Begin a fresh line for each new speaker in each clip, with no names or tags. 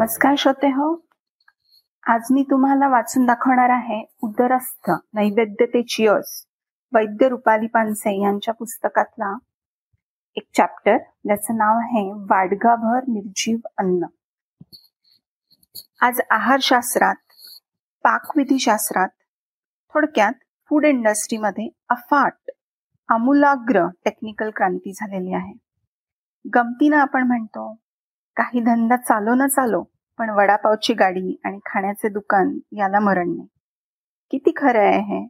नमस्कार श्रोते हो आज मी तुम्हाला वाचून दाखवणार आहे उदरस्थ नैवेद्यतेची अस वैद्य रुपाली पानसे यांच्या पुस्तकातला एक चॅप्टर ज्याचं नाव आहे वाडगाभर निर्जीव अन्न. आज आहारशास्त्रात पाकविधीशास्त्रात थोडक्यात फूड इंडस्ट्रीमध्ये अफाट आमूलाग्र टेक्निकल क्रांती झालेली आहे. गमतीनं आपण म्हणतो काही धंदा चालो ना चालो पण वडापावची गाडी आणि खाण्याचे दुकान याला मरण नाही. किती खरं आहे हे?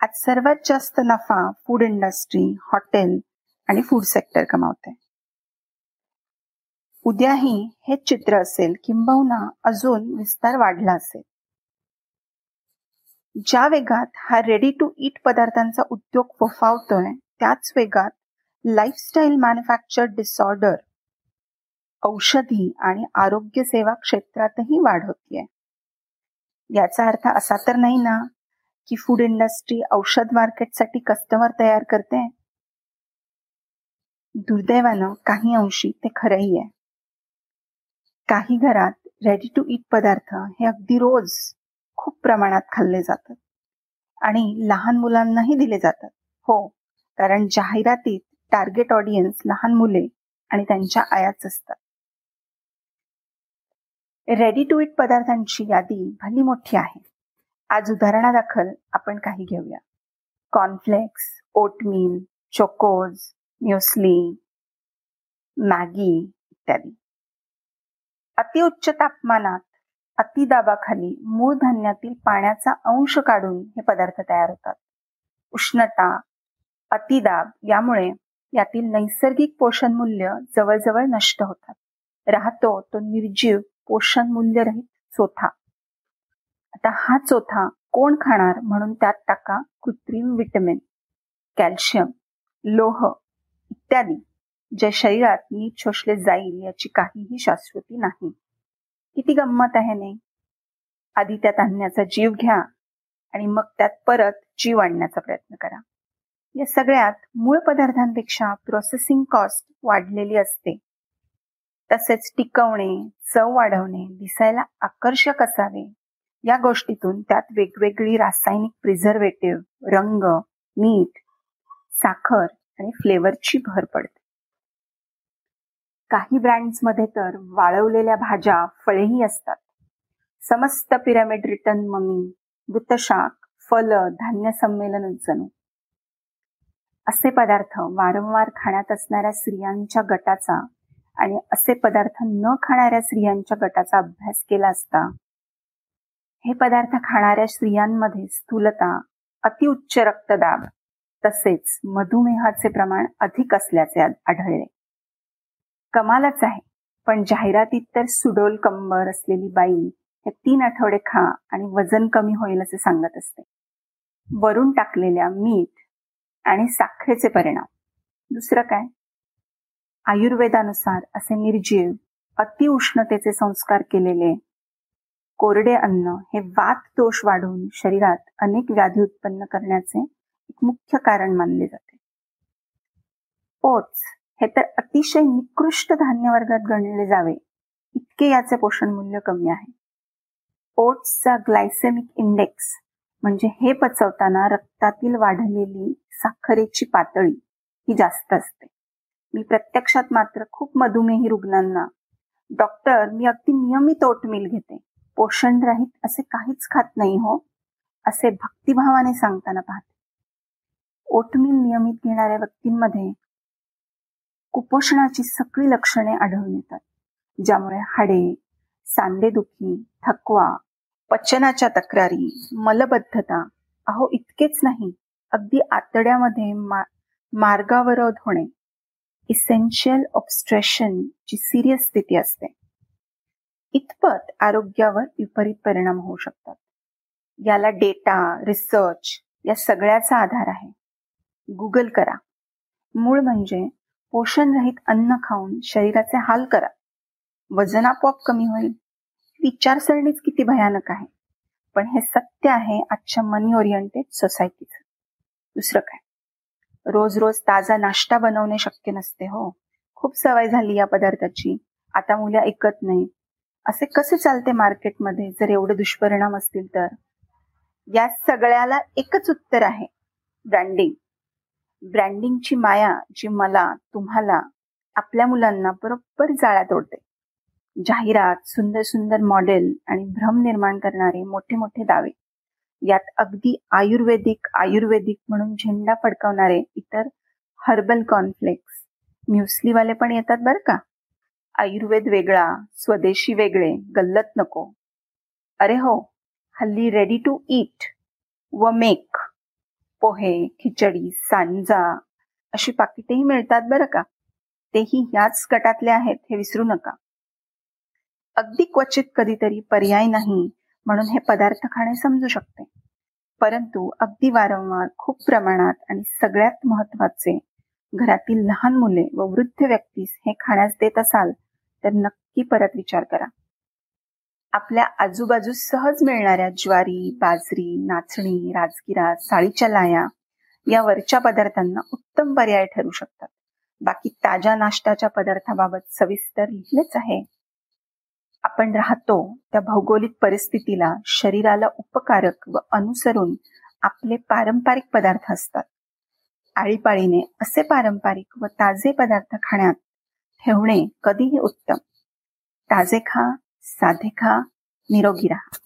आज सर्वात जास्त नफा फूड इंडस्ट्री हॉटेल आणि फूड सेक्टर कमावते उद्याही हेच चित्र असेल किंबहुना अजून विस्तार वाढला असेल. ज्या वेगात हा रेडी टू ईट पदार्थांचा उद्योग फोफावतोय त्याच वेगात लाईफस्टाईल मॅन्युफॅक्चर डिसऑर्डर औषधी आणि आरोग्य सेवा क्षेत्रातही वाढ होतीये याचा अर्थ असा तर नाही ना की फूड इंडस्ट्री औषध मार्केटसाठी कस्टमर तयार करते? दुर्दैवानं काही अंशी ते खरंही आहे. काही घरात रेडी टू ईट पदार्थ हे अगदी रोज खूप प्रमाणात खाल्ले जातात आणि लहान मुलांनाही दिले जातात. हो कारण जाहिरातीत टार्गेट ऑडियन्स लहान मुले आणि त्यांच्या आयाच असतात. रेडी टू इट पदार्थांची यादी भली मोठी आहे. आज उदाहरणादाखल आपण काही घेऊया. Cornflakes oatmeal Chocos muesli Maggi इत्यादी. अतिउच्च तापमानात अतिदाबाखाली मूळ धान्यातील पाण्याचा अंश काढून हे पदार्थ तयार होतात. उष्णता अतिदाब यामुळे यातील नैसर्गिक पोषण मूल्य जवळजवळ नष्ट होतात. राहतो तो निर्जीव पोषण मूल्यरहित चोथा. आता हा चोथा कोण खाणार म्हणून त्यात टाका कृत्रिम विटमिन कॅल्शियम लोह इत्यादी जे शरीरात नीट शोषले जाईल याची काहीही शाश्वती नाही. किती गंमत आहे नाही आधी त्यात आणण्याचा जीव घ्या आणि मग त्यात परत जीव आणण्याचा प्रयत्न करा. या सगळ्यात मूळ पदार्थांपेक्षा प्रोसेसिंग कॉस्ट वाढलेली असते. तसेच टिकवणे चव वाढवणे दिसायला आकर्षक असावे. या गोष्टीतून त्यात वेगवेगळी रासायनिक प्रिझर्वेटिव्ह रंग मीठ साखर आणि फ्लेवरची भर पडते. काही ब्रँड्समध्ये तर वाळवलेल्या भाज्या फळेही असतात. समस्त पिरामिड रिटर्न ममी वृत्तशाक फल धान्य संमेलन जणू. असे पदार्थ वारंवार खाण्यात असणाऱ्या स्त्रियांच्या गटाचा आणि असे पदार्थ न खाणाऱ्या स्त्रियांच्या गटाचा अभ्यास केला असता हे पदार्थ खाणाऱ्या स्त्रियांमध्ये स्थूलता अतिउच्च रक्तदाब तसेच मधुमेहाचे प्रमाण अधिक असल्याचे आढळले. कमालच आहे पण जाहिरातीत तर सुडोल कंबर असलेली बाई हे तीन आठवडे खा आणि वजन कमी होईल असे सांगत असते. वरून टाकलेल्या मीठ आणि साखरेचे परिणाम. दुसरं काय? आयुर्वेदानुसार असे निर्जीव अतिउष्णतेचे संस्कार केलेले कोरडे अन्न हे वात दोष वाढवून शरीरात अनेक व्याधी उत्पन्न करण्याचे एक मुख्य कारण मानले जाते. ओट्स हे तर अतिशय निकृष्ट धान्य वर्गात गणले जावे इतके याचे पोषण मूल्य कमी आहे. ओट्सचा ग्लायसेमिक इंडेक्स म्हणजे हे पचवताना रक्तातील वाढलेली साखरेची पातळी ही जास्त असते. मी प्रत्यक्षात मात्र खूप मधुमेही रुग्णांना. डॉक्टर मी अगदी नियमित ओटमील घेते. पोषण असे काहीच खात नाही हो असे भक्तिभावाने सांगताना पाहते. ओटमील नियमित घेणाऱ्या व्यक्तींमध्ये कुपोषणाची सगळी लक्षणे आढळून येतात. ज्यामुळे हाडे सांधेदुखी थकवा पचनाच्या तक्रारी मलबद्धता अहो इतकेच नाही अगदी आतड्यामध्ये मा मार्गावरोध होणे. इसेन्शियल ऑब्स्ट्रेशन ची सिरियस स्थिती असते इतपत आरोग्यावर विपरीत परिणाम होऊ शकतात. याला डेटा रिसर्च या सगळ्याचा आधार आहे. गुगल करा. मूळ म्हणजे पोषणरहित अन्न खाऊन शरीराचे हाल करा. वजन आपोआप कमी होईल. विचारसरणीच किती भयानक आहे. पण हे सत्य आहे आजच्या मनी ओरिएंटेड सोसायटीचं दुसरं काय? रोज रोज ताजा नाश्ता बनवणे शक्य नसते हो. खूप सवय झाली या पदार्थाची. आता मुलं ऐकत नाही. असे कसे चालते मार्केटमध्ये? जर एवढे दुष्परिणाम असतील तर? या सगळ्याला एकच उत्तर आहे. ब्रँडिंग. ब्रँडिंगची माया जी मला तुम्हाला आपल्या मुलांना बरोबर जाळ्यात ओढते जाहिरात सुंदर सुंदर मॉडेल आणि भ्रम निर्माण करणारे मोठे मोठे दावे. यात अगदी आयुर्वेदिक आयुर्वेदिक म्हणून झेंडा फडकवणारे इतर हर्बल कॉर्नफ्लेक्स म्युस्लीवाले पण येतात बरं का? आयुर्वेद वेगळा स्वदेशी वेगळे गल्लत नको. अरे हो हल्ली रेडी टू ईट व मेक पोहे खिचडी सांजा अशी पाकिटेही मिळतात बरं का? तेही याच गटातले आहेत हे विसरू नका. अगदी क्वचित कधीतरी पर्याय नाही म्हणून हे पदार्थ खाणे समजू शकते. परंतु अगदी वारंवार खूप प्रमाणात आणि सगळ्यात महत्त्वाचे घरातील लहान मुले व वृद्ध व्यक्तीस हे खाण्यास देत असाल तर नक्की परत विचार करा. आपल्या आजूबाजूस सहज मिळणाऱ्या ज्वारी बाजरी नाचणी राजगिरा साळीच्या लाया या वरच्या पदार्थांना उत्तम पर्याय ठरू शकतात. बाकी ताज्या नाश्त्याच्या पदार्थाबाबत सविस्तर लिहिलेच आहे. आपण राहतो त्या भौगोलिक परिस्थितीला शरीराला उपकारक व अनुसरून आपले पारंपरिक पदार्थ असतात. आळीपाळीने असे पारंपरिक व ताजे पदार्थ खाण्यात ठेवणे कधीही उत्तम. ताजे खा साधे खा निरोगी राहा.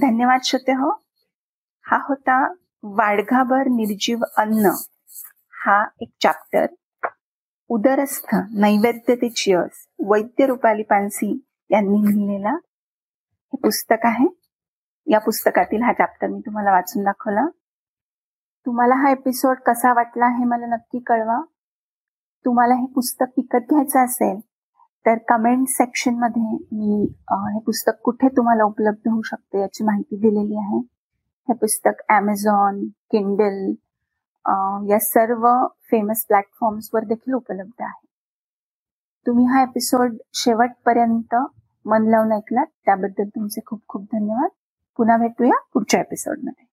धन्यवाद श्रोते हो. हा होता वाडघाभर निर्जीव अन्न हा एक चॅप्टर उदरस्थ नैवेद्य ते चिअर्स वैद्य रुपाली पानसी यांनी लिहिलेला हे पुस्तक आहे. या पुस्तकातील हा चॅप्टर मी तुम्हाला वाचून दाखवला. तुम्हाला हा एपिसोड कसा वाटला हे मला नक्की कळवा. तुम्हाला हे पुस्तक विकत घ्यायचं असेल तर कमेंट सेक्शनमध्ये मी हे पुस्तक कुठे तुम्हाला उपलब्ध होऊ शकते याची माहिती दिलेली आहे. हे पुस्तक ॲमेझॉन किंडल या सर्व फेमस प्लॅटफॉर्म्सवर देखील उपलब्ध आहे. तुम्ही हा एपिसोड शेवटपर्यंत मन लावून ऐकलात त्याबद्दल तुमचे खूप खूप धन्यवाद. पुन्हा भेटूया पुढच्या एपिसोडमध्ये